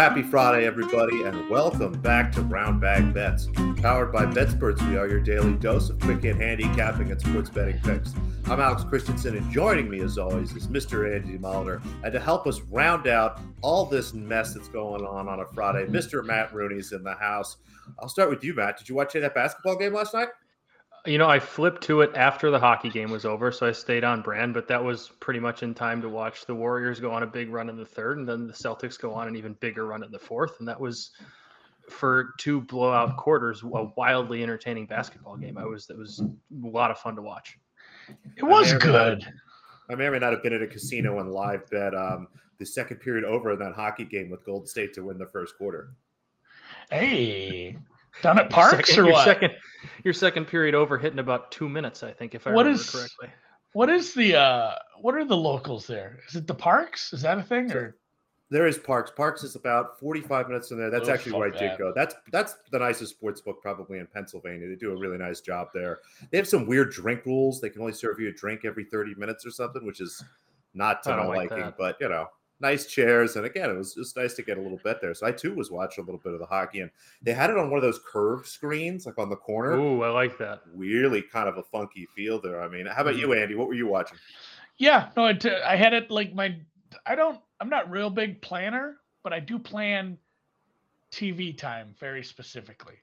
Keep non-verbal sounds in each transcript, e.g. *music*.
Happy Friday, everybody, and welcome back to Brown Bag Bets. Powered by BetSperts, we are your daily dose of quick hit handicapping and sports betting picks. I'm Alex Christensen, and joining me, as always, is Mr. Andy Molitor. And to help us round out all this mess that's going on on a Friday, Mr. Matt Rooney's in the house. I'll start with you, Matt. Did you watch that basketball game last night? You know, I flipped to it after the hockey game was over, so I stayed on brand, but that was pretty much in time to watch the Warriors go on a big run in the third, and then the Celtics go on an even bigger run in the fourth. And that was for two blowout quarters, a wildly entertaining basketball game. I was it was a lot of fun to watch. It was I good. Not, I may or may not have been at a casino and live bet um, the second period over in that hockey game with Golden State to win the first quarter. Hey, down at Parks second, or your what? Second, your second period over hitting about two minutes, I think, if I What remember is- correctly. What is the uh what are the locals there? Is it the Parks? Is that a thing or There is Parks. Parks is about 45 minutes in there. That's Oh, actually where I did that. go. That's that's the nicest sports book probably in Pennsylvania. They do a really nice job there. They have some weird drink rules. They can only serve you a drink every 30 minutes or something, which is not to my don't like liking. that. But you know, nice chairs. And again, it was just nice to get a little bit there. So I too was watching a little bit of the hockey, and they had it on one of those curved screens, like on the corner. Ooh, I like that. Really kind of a funky feel there. I mean, how about mm-hmm. you, Andy? What were you watching? Yeah, no, it, I had it like my I don't I'm not real big planner, but I do plan TV time very specifically.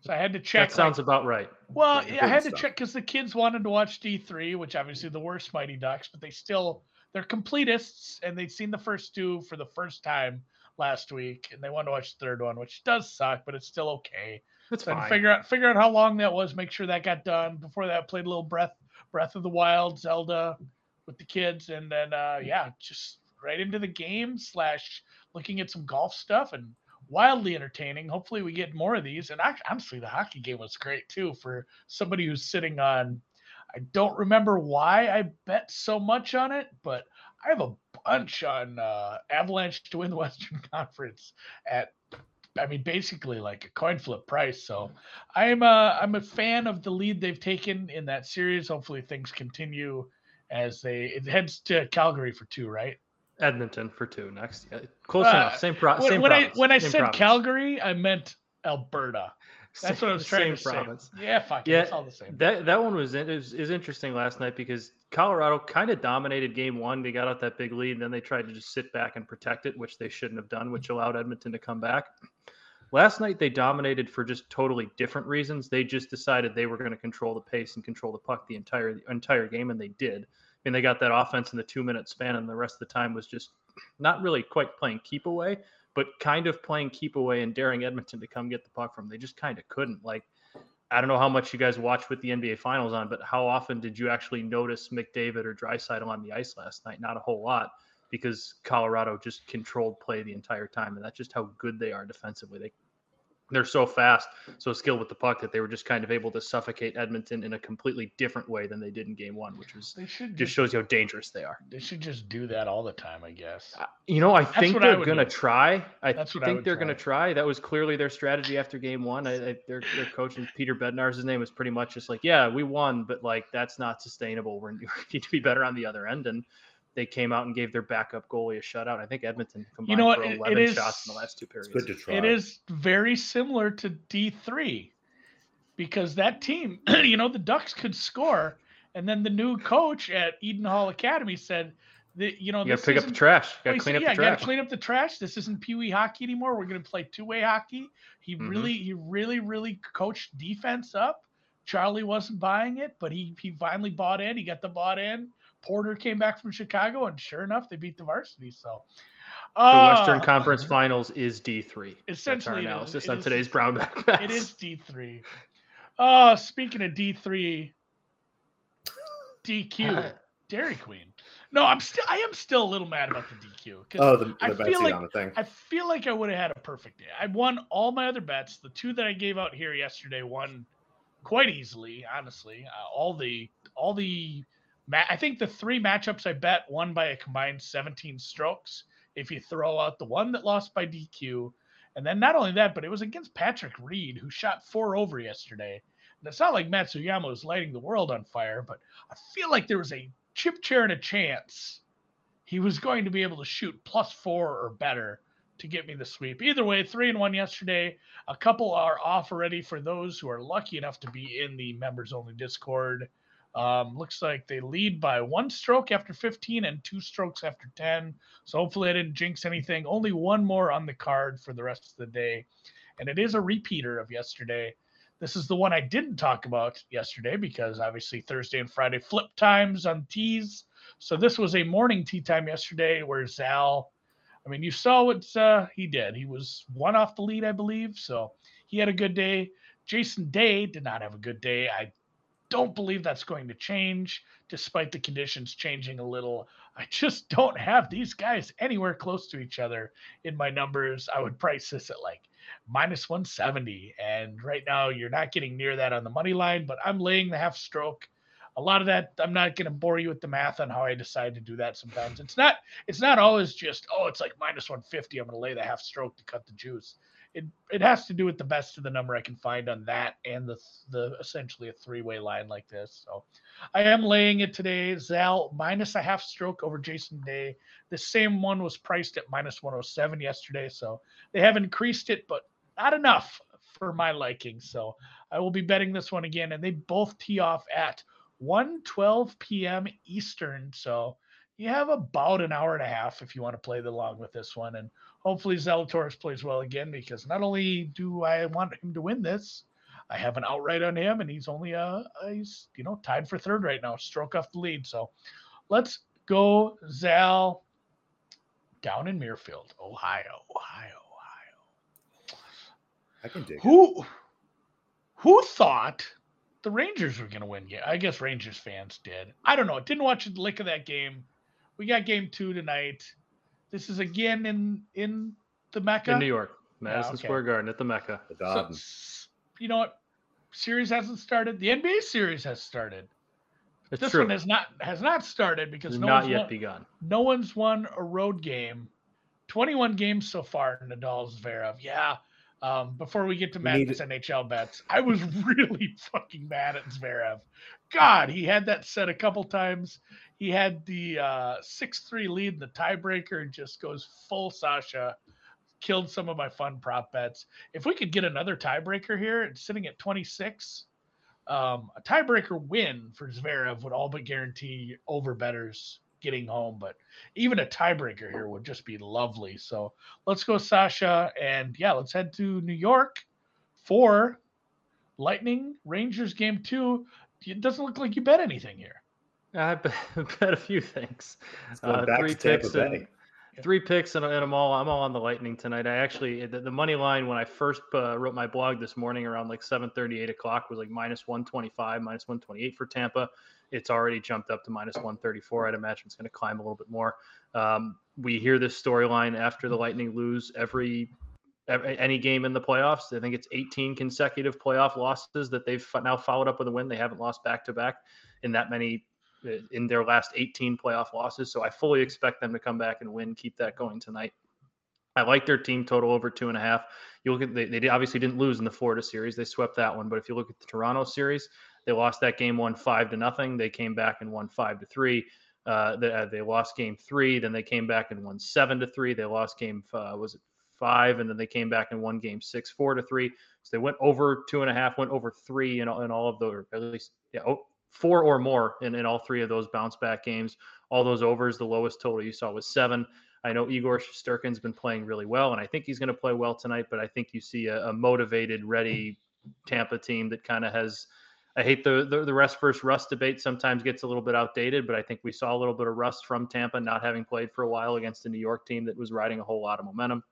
So I had to *laughs* check That sounds like, about right. Well, Yeah, I had to stuff. check because the kids wanted to watch D3, which obviously the worst Mighty Ducks, but they still they're completists and they'd seen the first two for the first time last week, and they wanted to watch the third one, which does suck, but it's still okay. That's So I to fine. figure out figure out how long that was, make sure that got done. Before that, played a little Breath Breath of the Wild, Zelda with the kids, and then uh yeah, just right into the game slash looking at some golf stuff and wildly entertaining. Hopefully we get more of these. And act- honestly, the hockey game was great too for somebody who's sitting on I don't remember why I bet so much on it, but I have a bunch on uh, Avalanche to win the *laughs* Western Conference at I mean, basically like a coin flip price. So I'm a I'm a fan of the lead they've taken in that series. Hopefully things continue as they it heads to Calgary for two, right? Edmonton for two next. Yeah, close Uh, enough. Same pro. When, same when I when I same said province. Calgary, I meant Alberta. *laughs* That's what I was trying same to province. say. Yeah, fuck. Yeah, It's all the same. That that one was in- is, is interesting last night because Colorado kind of dominated game one. They got out that big lead, and then they tried to just sit back and protect it, which they shouldn't have done, which allowed Edmonton to come back. Last night they dominated for just totally different reasons. They just decided they were going to control the pace and control the puck the entire the entire game, and they did. And they got that offense in the two minute span, and the rest of the time was just not really quite playing keep away, but kind of playing keep away and daring Edmonton to come get the puck from. 'em. They just kind of couldn't. Like I don't know how much you guys watched with the NBA Finals on, but how often did you actually notice McDavid or Draisaitl on the ice last night? Not a whole lot, because Colorado just controlled play the entire time, and that's just how good they are defensively. They they're so fast, so skilled with the puck that they were just kind of able to suffocate Edmonton in a completely different way than they did in Game One, which was They should just just, shows you how dangerous they are. they should just do that all the time, I guess. Uh, You know, I think they're would gonna do. try. I That's what I think they're try. gonna try. That was clearly their strategy after game one. I, I, their their coach and Peter Bednar's his name was pretty much just like, yeah, we won, but like that's not sustainable. We're, *laughs* we need to be better on the other end. And they came out and gave their backup goalie a shutout. I think Edmonton combined know what? for It- it 11 is- shots in the last two periods. It's good to try. It is very similar to D3 because that team, *clears throat* you know, the Ducks could score. And then the new coach at Eden Hall Academy said that, you know, You got to pick up the trash. well, Got to clean said, up yeah, the you gotta trash. clean up the trash. This isn't Pee Wee hockey anymore. We're gonna play two way hockey. He Mhm. really, he really, really coached defense up. Charlie wasn't buying it, but he he finally bought in. He got the bought in. Porter came back from Chicago, and sure enough, they beat the varsity. So The Western uh, Conference Finals is D3. That's our Essentially, analysis It on is- today's Brown Bag Bets. *laughs* It is D three. Uh speaking of D three, DQ *laughs* Dairy Queen. No, I'm still I am still a little mad about the DQ because Oh, the, I feel like- thing. I feel like I would have had a perfect day. I won all my other bets. The two that I gave out here yesterday won quite easily, honestly. Uh, all the all the ma- I think the three matchups I bet won by a combined 17 strokes. If you throw out the one that lost by DQ, and then not only that, but it was against Patrick Reed who shot four over yesterday. And it's not like Matsuyama was lighting the world on fire, but I feel like there was a chip chair and a chance he was going to be able to shoot plus four or better to get me the sweep. Either way, three and one yesterday. A couple are off already for those who are lucky enough to be in the members only Discord. Um, looks like they lead by one stroke after 15 and two strokes after 10. So hopefully I didn't jinx anything. Only one more on the card for the rest of the day. And it is a repeater of yesterday. This is the one I didn't talk about yesterday because obviously Thursday and Friday flip times on tees. So this was a morning tee time yesterday where Zal, I mean, you saw what uh, he did. He was one off the lead, I believe. So he had a good day. Jason Day did not have a good day. I don't believe that's going to change despite the conditions changing a little. I just don't have these guys anywhere close to each other in my numbers. I would price this at like minus 170. And right now, you're not getting near that on the money line, but I'm laying the half stroke. A lot of that, I'm not going to bore you with the math on how I decide to do that sometimes. It's not, it's not always just, oh, it's like minus 150. I'm going to lay the half stroke to cut the juice it it has to do with the best of the number I can find on that and the the essentially a three way line like this. So I am laying it today. Zal minus a half stroke over Jason Day. The same one was priced at minus 107 yesterday, so they have increased it, but not enough for my liking. So I will be betting this one again, and they both tee off at 1:12 p.m. Eastern. So you have about an hour and a half if you want to play along with this one, and hopefully Zalatoris plays well again because not only do I want him to win this, I have an outright on him, and he's only uh he's you know tied for third right now, stroke off the lead. So let's go Zal down in Muirfield, Ohio, Ohio, Ohio. I can dig who, it. Who thought the Rangers were going to win? Yeah, I guess Rangers fans did. I don't know. Didn't watch a lick of that game. We got game two tonight. This is again in in the Mecca in New York, Madison okay. Square Garden at the Mecca. So, you know what? Series hasn't started. The NBA series has started. It's this true. one has not has not started because no not yet won, begun. No one's won a road game. Twenty-one games so far. Nadal Zverev. Yeah. Um, before we get to Madness NHL bets, I was *laughs* really fucking mad at Zverev. God, he had that set a couple times. He had the uh, six three lead in the tiebreaker and just goes full Sasha. Killed some of my fun prop bets. If we could get another tiebreaker here, it's sitting at 26. Um, a tiebreaker win for Zverev would all but guarantee over betters getting home, but even a tiebreaker here would just be lovely. So let's go, Sasha, and yeah, let's head to New York for Lightning Rangers game two. It doesn't look like you bet anything here. I bet, *laughs* bet a few things. Uh, three picks and three picks and, and, I'm all I'm all on the Lightning tonight. I actually the, the money line when I first uh, wrote my blog this morning around like 7:30, 8 o'clock was like minus 125, minus 128 for Tampa. It's already jumped up to minus 134. I'd imagine it's going to climb a little bit more. Um, we hear this storyline after the Lightning lose every any game in the playoffs. I think it's 18 consecutive playoff losses that they've now followed up with a win. They haven't lost back to back in that many in their last 18 playoff losses. So I fully expect them to come back and win, keep that going tonight. I like their team total over two and a half. You look at they, they obviously didn't lose in the Florida series; they swept that one. But if you look at the Toronto series, they lost that game one five to nothing. They came back and won five to three. Uh, they, uh, they lost game three, then they came back and won seven to three. They lost game uh, was it five, and then they came back and won game six four to three. So they went over two and a half, went over three in, in all of the, or at least yeah, oh, four or more in, in all three of those bounce back games. All those overs, the lowest total you saw was seven. I know Igor Shesterkin's been playing really well, and I think he's going to play well tonight. But I think you see a, a motivated, ready Tampa team that kind of has. I hate the, the, the rest versus rust debate. Sometimes gets a little bit outdated, but I think we saw a little bit of rust from Tampa not having played for a while against a New York team that was riding a whole lot of momentum.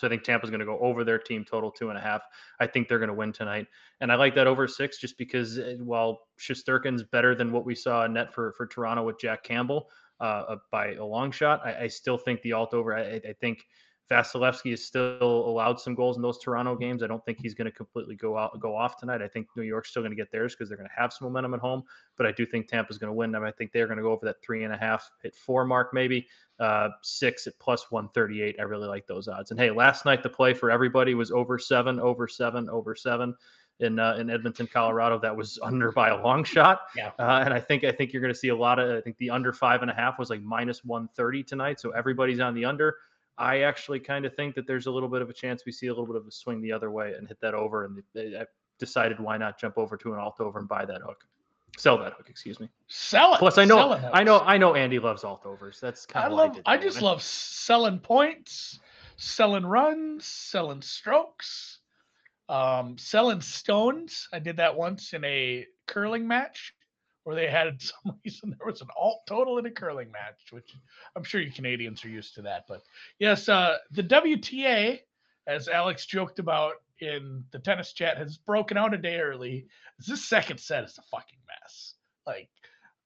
So I think Tampa's going to go over their team total two and a half. I think they're going to win tonight, and I like that over six just because eh, while Shesterkin's better than what we saw net for for Toronto with Jack Campbell uh, by a long shot, I, I still think the alt over. I, I think Vasilevskiy is still allowed some goals in those Toronto games. I don't think he's going to completely go out go off tonight. I think New York's still going to get theirs because they're going to have some momentum at home. But I do think Tampa's going to win them. I think they're going to go over that three and a half, hit four mark maybe. Uh, six at plus 138. I really like those odds. And hey, last night the play for everybody was over seven, over seven, over seven in uh, in Edmonton, Colorado. That was *laughs* under by a long shot. Yeah. Uh, and I think I think you're going to see a lot of. I think the under five and a half was like minus 130 tonight. So everybody's on the under I actually kind of think that there's a little bit of a chance we see a little bit of a swing the other way and hit that over. And they, I decided why not jump over to an alt over and buy that hook, sell that hook. Excuse me. Sell it. Plus, I know, I know. I know Andy loves alt overs. That's kind of I love. did I just love selling points, selling runs, selling strokes, um, selling stones. I did that once in a curling match where they had *laughs* some reason there was an alt total in a curling match, which I'm sure you Canadians are used to that. But yes, uh, the WTA, as Alex joked about in the tennis chat, has broken out a day early. This second set is a fucking mess. Like,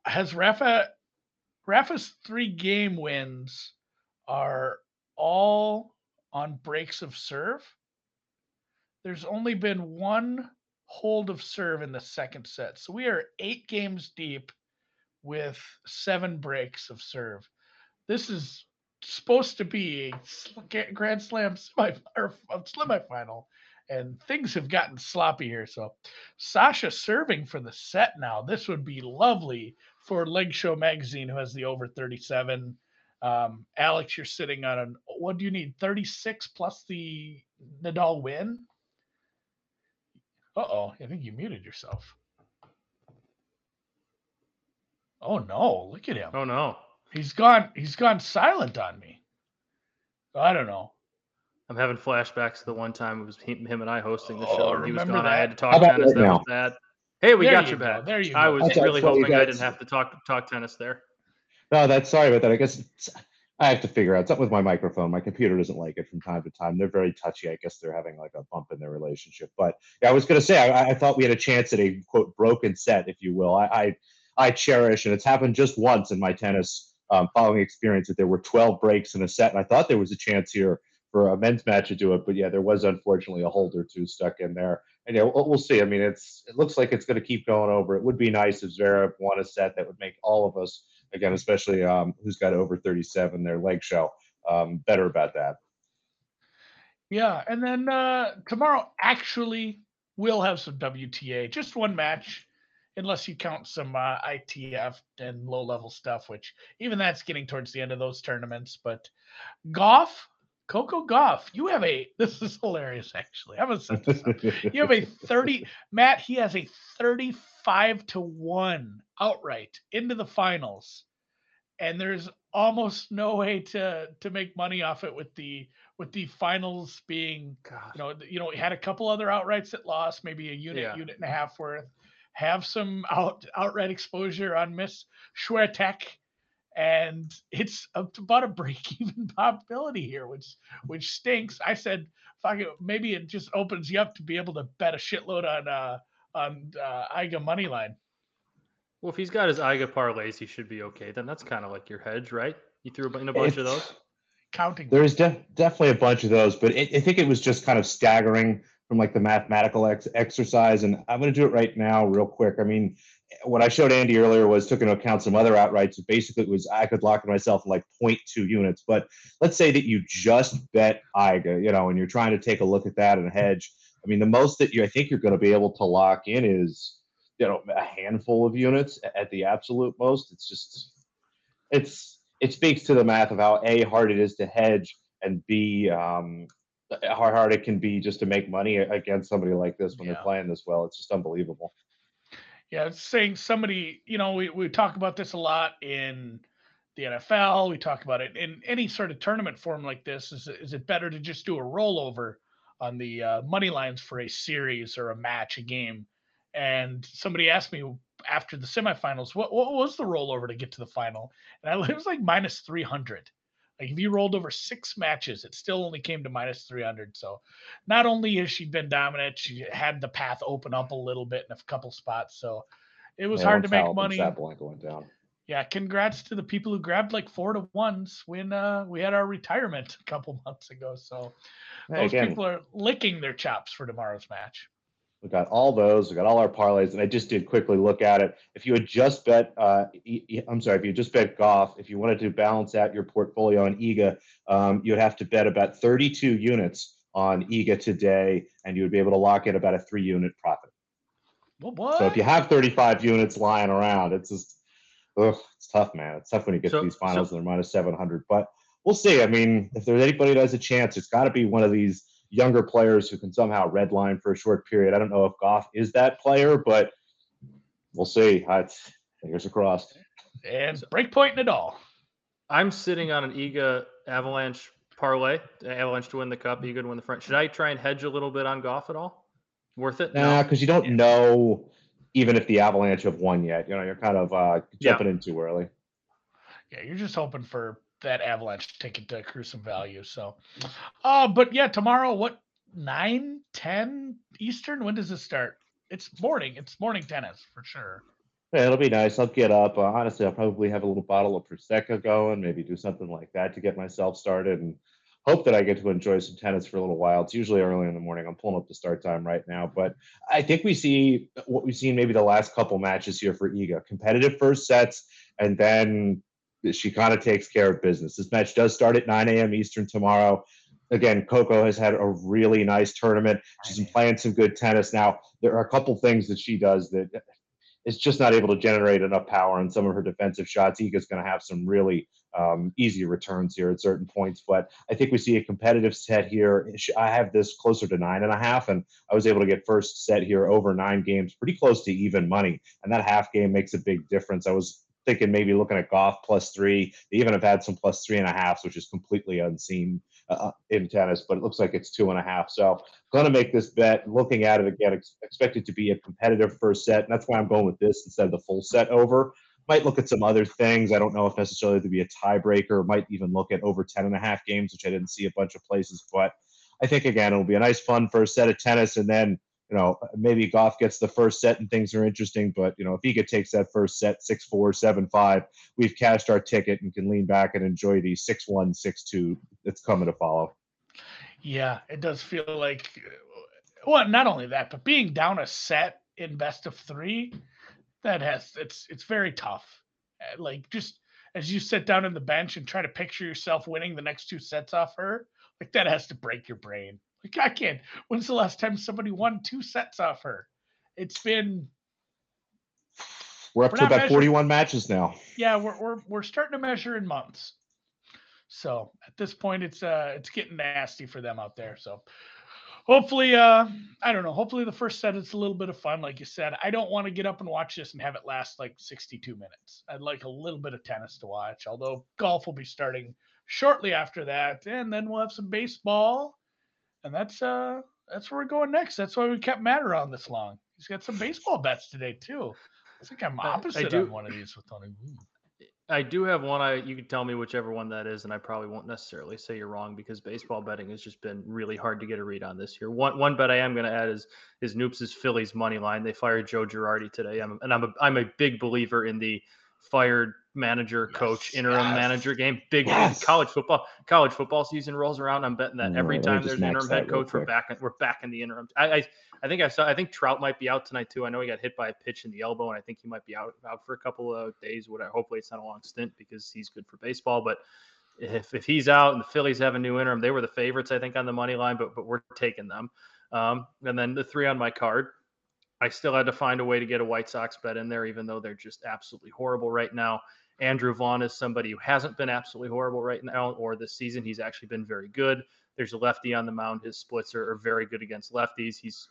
has Rafa Rafa's three game wins are all on breaks of serve. There's only been one hold of serve in the second set. So we are eight games deep with seven breaks of serve. This is supposed to be a Grand Slam semi or semifinal, and things have gotten sloppy here. So Sasha serving for the set now. This would be lovely for Leg Show Magazine, who has the over 37. Um, Alex, you're sitting on an what do you need? 36 plus the Nadal win. Uh oh, I think you muted yourself. Oh no, look at him. Oh no, He's gone he's gone silent on me. I don't know. I'm having flashbacks to the one time it was him, him and I hosting the Oh, show. and he was remember gone. I had to talk How about tennis. That now? was bad. Hey, we There got you you go, back. there you I go. was Okay, really hoping I didn't have to talk talk tennis there. No, that's sorry about that. I guess it's, I have to figure out something with my microphone. My computer doesn't like it from time to time. They're very touchy. I guess they're having like a bump in their relationship. But yeah, I was going to say I, I thought we had a chance at a quote broken set, if you will. I I, I cherish, and it's happened just once in my tennis um, following experience that there were 12 breaks in a set, and I thought there was a chance here for a men's match to do it. But yeah, there was unfortunately a hold or two stuck in there. And yeah, we'll, we'll see. I mean, it's it looks like it's going to keep going over. It would be nice if Zverev won a set that would make all of us again, especially um, who's got over 37 their leg shell, um, better about that. Yeah, and then uh, tomorrow actually we'll have some WTA, just one match, unless you count some uh, ITF and low level stuff, which even that's getting towards the end of those tournaments. But Gauff, Coco Gauff, you have a *laughs* this is hilarious actually. I'm gonna set this up. You have a 30 *laughs* Matt, he has a 35 to 1 outright into the finals. And there's almost no way to to make money off it with the with the finals being God. you know you know we had a couple other outrights that lost maybe a unit Yeah. unit and a half worth have some out outright exposure on miss Swiatek and it's up to about a break *laughs* even possibility here which which stinks i said fuck it maybe it just opens you up to be able to bet a shitload on uh on uh iga money line Well, if he's got his Iga parlays, he should be okay. Then that's kind of like your hedge, right? You threw in a bunch of those. counting There's def- definitely a bunch of those, but it, I think it was just kind of staggering from like the mathematical ex- exercise. And I'm going to do it right now, real quick. I mean, what I showed Andy earlier was took into account some other outrights. Basically, it was I could lock myself in like 0.2 units. But let's say that you just bet IGA, you know, and you're trying to take a look at that and hedge. I mean, the most that you I think you're going to be able to lock in is you know a handful of units at the absolute most. It's just it's it speaks to the math of how a hard it is to hedge and b um, how hard it can be just to make money against somebody like this when Yeah. they're playing this well. It's just unbelievable. Yeah, it's saying somebody, you know, we, we talk about this a lot in the NFL. We talk about it in any sort of tournament form like this. Is, it- is it better to just do a rollover on the uh, money lines for a series or a match, a game? And somebody asked me after the semifinals, what, what was the rollover to get to the final? And I, *laughs* it was like minus 300. Like if you rolled over six matches, it still only came to minus 300. So not only has she been dominant, she had the path open up a little bit in a couple spots. So it was hard to make money. Stat Blanca went down. Yeah, congrats to the people who grabbed like four to ones when uh, we had our retirement *laughs* a couple months ago. So Hey, those again, people are licking their chops for tomorrow's match. We got all those. We got all our parlays, and I just did quickly look at it. If you had just bet, uh, I'm sorry, if you just bet Gauff, if you wanted to balance out your portfolio on Iga, um, you'd have to bet about 32 units on Iga today, and you would be able to lock in about a three unit profit. What? So if you have 35 units lying around, it's just, ugh, it's tough, man. It's tough when you get So- to these finals and they're minus 700. But we'll see. I mean, if there's anybody that has a chance, it's got to be one of these younger players who can somehow redline for a short period. I don't know if Gauff is that player, but we'll see. I, fingers crossed. And break point in it all. I'm sitting on an Iga Avalanche parlay, Avalanche to win the cup, Iga to win the front. Should I try and hedge a little bit on Gauff at all? Worth it? Nah, because you don't Yeah. know even if the Avalanche have won yet. You know, you're kind of uh, Yeah. jumping in too early. Yeah, you're just hoping for that avalanche ticket to accrue some value. So, uh, but yeah, tomorrow, what, 9, 10 Eastern? When does it start? It's morning. It's morning tennis for sure. Yeah, it'll be nice. I'll get up. Uh, honestly, I'll probably have a little bottle of prosecco going, maybe do something like that to get myself started, and hope that I get to enjoy some tennis for a little while. It's usually early in the morning. I'm pulling up the start time right now, but I think we see what we've seen maybe the last couple matches here for Iga: competitive first sets, and then she kind of takes care of business. This match does start at 9 a.m. Eastern tomorrow. Again, Coco has had a really nice tournament. She's been playing some good tennis. Now, there are a couple things that she does that is just not able to generate enough power on some of her defensive shots. Iga's going to have some really um, easy returns here at certain points, but I think we see a competitive set here. I have this closer to nine and a half, and I was able to get first set here over nine games, pretty close to even money, and that half game makes a big difference. I was thinking maybe looking at Gauff plus three. They even have had some plus three and a halfs, which is completely unseen uh, in tennis, but it looks like it's two and a half. So I'm going to make this bet. Looking at it again, ex- expect it to be a competitive first set, and that's why I'm going with this instead of the full set over. Might look at some other things. I don't know if necessarily to be a tiebreaker. Might even look at over 10 and a half games, which I didn't see a bunch of places. But I think again, it'll be a nice, fun first set of tennis, and then you know maybe Gauff gets the first set and things are interesting. But you know if Iga takes that first set six four seven five, we've cashed our ticket and can lean back and enjoy the six one six two that's coming to follow. Yeah, it does feel like, well, not only that, but being down a set in best of three, that has it's it's very tough. Uh, Like just as you sit down in the bench and try to picture yourself winning the next two sets off her, like that has to break your brain. Like I can't. When's the last time somebody won two sets off her? It's been We're up We're to about measuring- 41 matches now. yeah, we're we're we're starting to measure in months. So at this point, it's uh it's getting nasty for them out there. So hopefully, uh I don't know. Hopefully, the first set is a little bit of fun, like you said. I don't want to get up and watch this and have it last like 62 minutes. I'd like a little bit of tennis to watch. Although golf will be starting shortly after that, and then we'll have some baseball, and that's uh that's where we're going next. That's why we kept Matt around this long. He's got some baseball bets today too. I think I'm I- I opposite do- on one of these with Tony. I do have one. I you can tell me whichever one that is, and I probably won't necessarily say you're wrong because baseball betting has just been really hard to get a read on this year. One one bet I am going to add is is Noops' Phillies money line. They fired Joe Girardi today, I'm, and I'm a I'm a big believer in the fired manager coach interim yes. manager game. Big Yes. college football college football season rolls around. I'm betting that every time there's an interim head coach, we're back we're back in the interim. I, I I think I saw. I think Trout might be out tonight too. I know he got hit by a pitch in the elbow, and I think he might be out out for a couple of days. Whatever. Hopefully, it's not a long stint because he's good for baseball. But if if he's out and the Phillies have a new interim, they were the favorites, I think, on the money line. But but we're taking them. Um, and then the three on my card. I still had to find a way to get a White Sox bet in there, even though they're just absolutely horrible right now. Andrew Vaughn is somebody who hasn't been absolutely horrible right now or this season. He's actually been very good. There's a lefty on the mound. His splits are, are very good against lefties. He's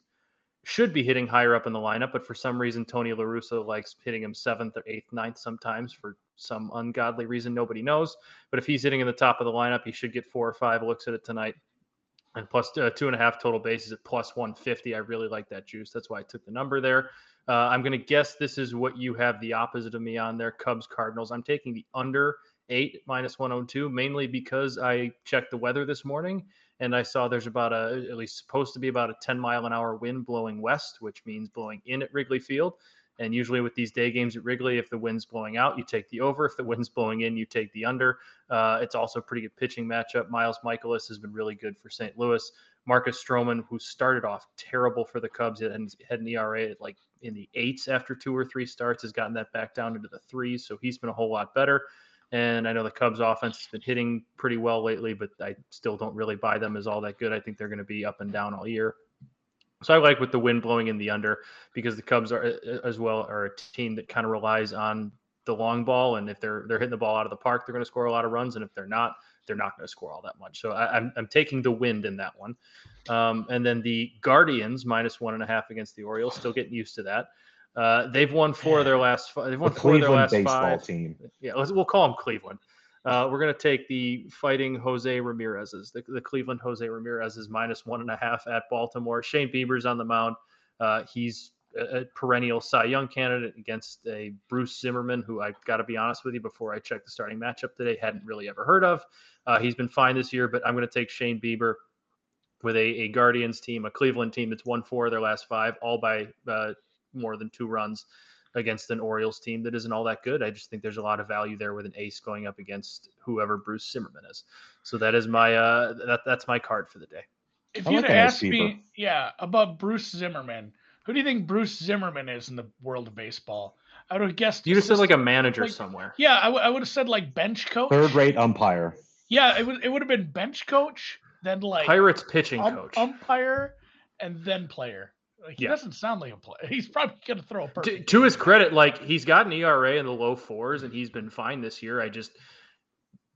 should be hitting higher up in the lineup, but for some reason Tony La Russa likes hitting him seventh or eighth, ninth sometimes for some ungodly reason nobody knows. But if he's hitting in the top of the lineup, he should get four or five looks at it tonight. And plus uh, two and a half total bases at plus 150. I really like that juice. That's why I took the number there. Uh, I'm going to guess this is what you have the opposite of me on there Cubs Cardinals. I'm taking the under eight minus 102, mainly because I checked the weather this morning and I saw there's about a at least supposed to be about a 10 mile an hour wind blowing west, which means blowing in at Wrigley Field. And usually with these day games at Wrigley, if the wind's blowing out, you take the over. If the wind's blowing in, you take the under. Uh, it's also a pretty good pitching matchup. Miles Mikolas has been really good for St. Louis. Marcus Stroman, who started off terrible for the Cubs and had an ERA at like in the eights after two or three starts, has gotten that back down into the threes. So he's been a whole lot better. And I know the Cubs offense has been hitting pretty well lately, but I still don't really buy them as all that good. I think they're going to be up and down all year. So I like with the wind blowing in the under because the Cubs are as well are a team that kind of relies on the long ball, and if they're they're hitting the ball out of the park, they're going to score a lot of runs, and if they're not, they're not going to score all that much. So I, am I'm, I'm taking the wind in that one. Um, and then the Guardians minus one and a half against the Orioles, still getting used to that. Uh, they've won four of their last. Five, they've won The four of their Cleveland last baseball five. team. Yeah, let's, we'll call them Cleveland. Uh, we're going to take the fighting Jose Ramirez's, the, the Cleveland Jose Ramirez's minus one and a half at Baltimore. Shane Bieber's on the mound. Uh, he's a, a perennial Cy Young candidate against a Bruce Zimmerman, who I've got to be honest with you, before I checked the starting matchup today, hadn't really ever heard of. Uh, he's been fine this year, but I'm going to take Shane Bieber with a, a Guardians team, a Cleveland team that's won four of their last five, all by uh, more than two runs against an Orioles team that isn't all that good. I just think there's a lot of value there with an ace going up against whoever Bruce Zimmerman is. So that is my uh that that's my card for the day. If you'd like have that as asked me, yeah, about Bruce Zimmerman, who do you think Bruce Zimmerman is in the world of baseball? I would have guessed. You just said like a manager like- somewhere. Yeah, I would have said like bench coach. Third-rate umpire. Yeah, it would it would have been bench coach, then like Pirates pitching um- coach. umpire, and then player. Like he Yeah. doesn't sound like a player. *laughs* He's probably gonna throw a to, to his credit, like he's got an ERA in the low fours and he's been fine this year. I just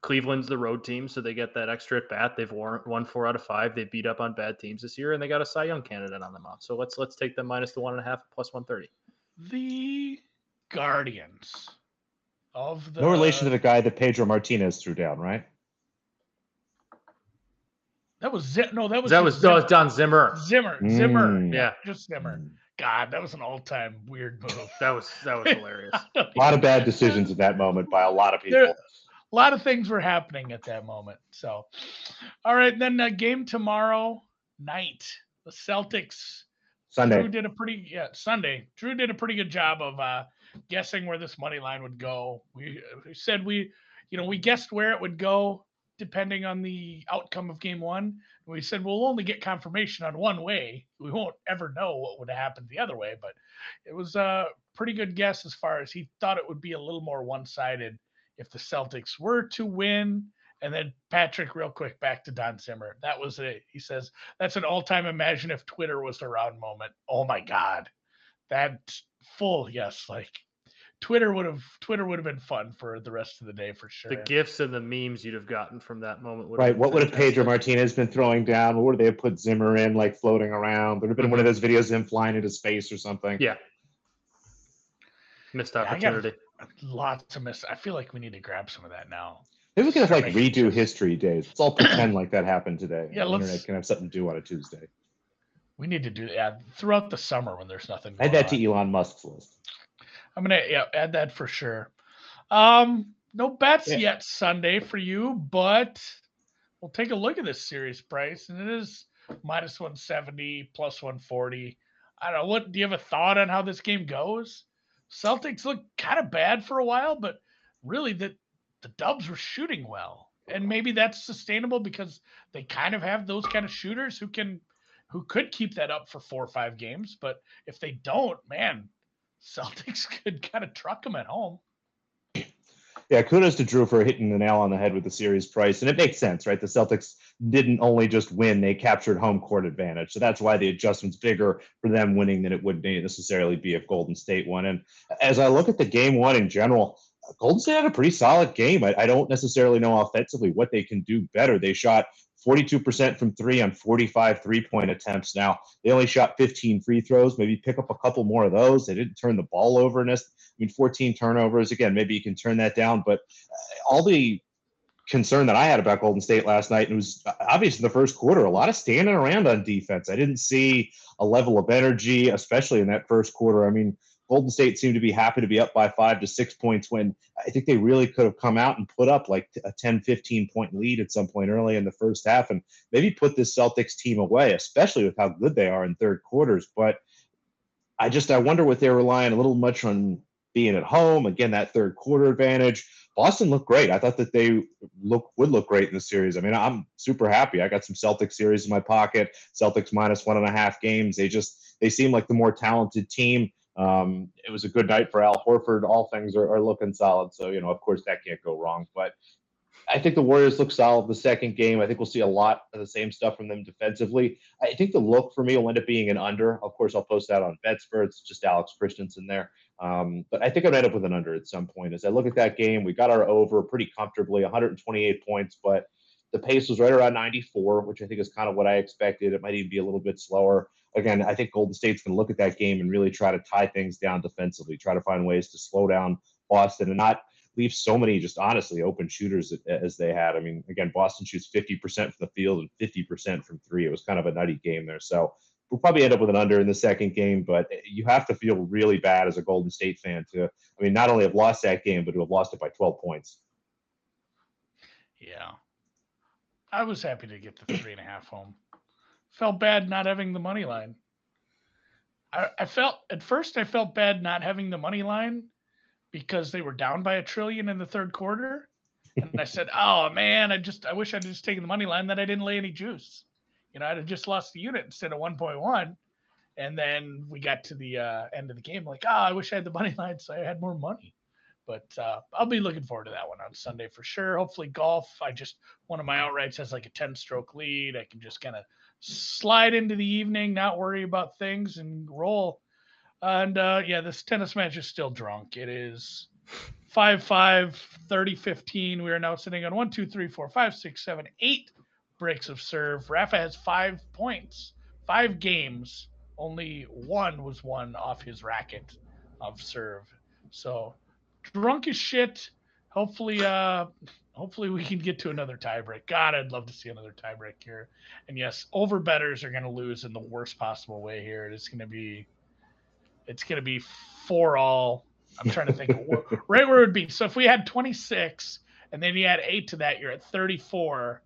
Cleveland's the road team, so they get that extra at bat. They've won, won four out of five. They beat up on bad teams this year, and they got a Cy Young candidate on the mound. So let's let's take them minus the one and a half plus one thirty. the Guardians of the No relation to the guy that Pedro Martinez threw down, right? That was Zim- no that was That just was no, it's Don Zimmer. Zimmer Zimmer Mm. Yeah, just Zimmer. God, that was an all time weird move. that was that was *laughs* hilarious. A lot of bad decisions at that moment by a lot of people. There- a lot of things were happening at that moment. So, all right, then uh, game tomorrow night, the Celtics. Sunday. Drew did a pretty yeah Sunday. Drew did a pretty good job of uh, guessing where this money line would go. We, we said we, you know, we guessed where it would go depending on the outcome of game one. We said we'll only get confirmation on one way. We won't ever know what would have happened the other way. But it was a pretty good guess as far as he thought it would be a little more one sided if the Celtics were to win. And then Patrick, real quick, back to Don Zimmer. That was it. He says that's an all-time imagine if Twitter was around moment. Oh my God, that full yes, like Twitter would have Twitter would have been fun for the rest of the day for sure. The gifts and the memes you'd have gotten from that moment. would Right. What would have Pedro. Martinez been throwing down? What would they have put Zimmer in, like floating around? There would have been one of mm-hmm. those videos of him flying into space or something. Yeah. Missed I got- opportunity. Lots of miss. I feel like we need to grab some of that now. Maybe we could have like redo history days. Let's all pretend like that happened today. Yeah, the let's- internet can have something to do on a Tuesday. We need to do that throughout the summer when there's nothing. Add that on. to Elon Musk's list. I'm gonna yeah, add that for sure. Um, no bets Yeah. yet Sunday for you, but we'll take a look at this series price, and it is minus 170, plus 140. I don't know. What do you have a thought on how this game goes? Celtics look kind of bad for a while, but really the the Dubs were shooting well, and maybe that's sustainable because they kind of have those kind of shooters who can who could keep that up for four or five games. But if they don't, man, Celtics *laughs* could kind of truck them at home. Yeah, kudos to Drew for hitting the nail on the head with the series price. And it makes sense, right? The Celtics didn't only just win, they captured home court advantage. So that's why the adjustment's bigger for them winning than it would necessarily be if Golden State won. And as I look at the game one in general, Golden State had a pretty solid game. I, I don't necessarily know offensively what they can do better. They shot 42% from three on 45 three point attempts. Now, they only shot 15 free throws. Maybe pick up a couple more of those. They didn't turn the ball over. I mean, 14 turnovers. Again, maybe you can turn that down. But uh, all the concern that I had about Golden State last night, and it was obvious in the first quarter, a lot of standing around on defense. I didn't see a level of energy, especially in that first quarter. I mean, Golden State seemed to be happy to be up by five to six points when I think they really could have come out and put up like a 10, 15 point lead at some point early in the first half and maybe put this Celtics team away, especially with how good they are in third quarters. But I just, I wonder what they're relying a little much on being at home. Again, that third quarter advantage. Boston looked great. I thought that they look would look great in the series. I mean, I'm super happy. I got some Celtics series in my pocket. Celtics minus one and a half games. They just they seem like the more talented team. Um, it was a good night for Al Horford. All things are, are looking solid. So you know, of course, that can't go wrong. But I think the Warriors look solid the second game. I think we'll see a lot of the same stuff from them defensively. I think the look for me will end up being an under. Of course, I'll post that on BetSperts. Just Alex Christensen there. Um, but I think gonna end up with an under at some point. As I look at that game, we got our over pretty comfortably, 128 points, but the pace was right around 94, which I think is kind of what I expected. It might even be a little bit slower. Again, I think Golden State's going to look at that game and really try to tie things down defensively, try to find ways to slow down Boston and not leave so many just honestly open shooters as they had. I mean, again, Boston shoots 50% from the field and 50% from three. It was kind of a nutty game there. So we'll probably end up with an under in the second game, but eh, you have to feel really bad as a Golden State fan to, I mean, not only have lost that game, but to have lost it by 12 points. Yeah. I was happy to get the three and a half home. Felt bad not having the money line. I, I felt at first I felt bad not having the money line because they were down by a trillion in the third quarter. And I said, *laughs* Oh man, I just I wish I'd just taken the money line that I didn't lay any juice. You know, I'd have just lost the unit instead of 1.1. And then we got to the uh, end of the game, like, oh, I wish I had the *laughs* money line so I had more money. But uh, I'll be looking forward to that one on Sunday for sure. Hopefully, golf. I just one of my outrights has like a 10 stroke lead. I can just kind of slide into the evening, not worry about things, and roll. And uh, yeah, this tennis match is still drunk. It is 5 5, 30 15. We are now sitting on 1, 2, 3, 4, 5, 6, 7, 8 breaks of serve. Rafa has five points, five games. Only one was won off his racket of serve. So drunk as shit. Hopefully, uh, hopefully we can get to another tiebreak. God, I'd love to see another tiebreak here. And yes, over betters are going to lose in the worst possible way here. It's going to be, it's going to be four all. I'm trying to think *laughs* right where it would be. So if we had 26 and then you add eight to that, you're at 34.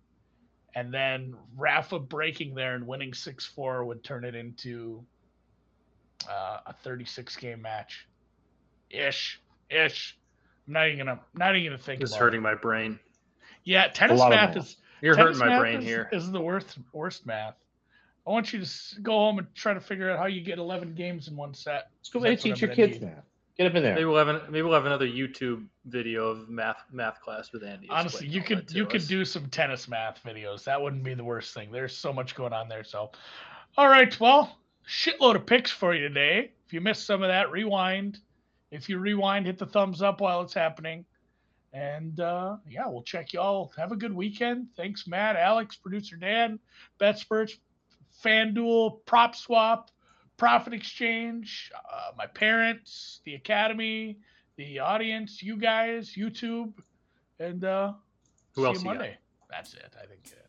And then Rafa breaking there and winning 6 4 would turn it into uh, a 36 game match. Ish ish. I'm not even gonna not even gonna think. It's hurting it. my brain. Yeah, tennis math is. You're hurting my brain is, here. Is the worst worst math. I want you to go home and try to figure out how you get 11 games in one set. Let's go That's and teach I'm your kids need. math. Get up in there. Maybe we'll have an, maybe we'll have another YouTube video of math math class with Andy. Honestly, you all could that to you could do some tennis math videos. That wouldn't be the worst thing. There's so much going on there. So, all right, well, shitload of picks for you today. If you missed some of that, rewind. If you rewind, hit the thumbs up while it's happening. And uh, yeah, we'll check y'all. Have a good weekend. Thanks, Matt, Alex, producer Dan, BetSperts, FanDuel, Prop Swap, Prophet Exchange, uh, my parents, the Academy, the audience, you guys, YouTube, and uh, Who see else you you got? Monday. That's it. I think. Uh,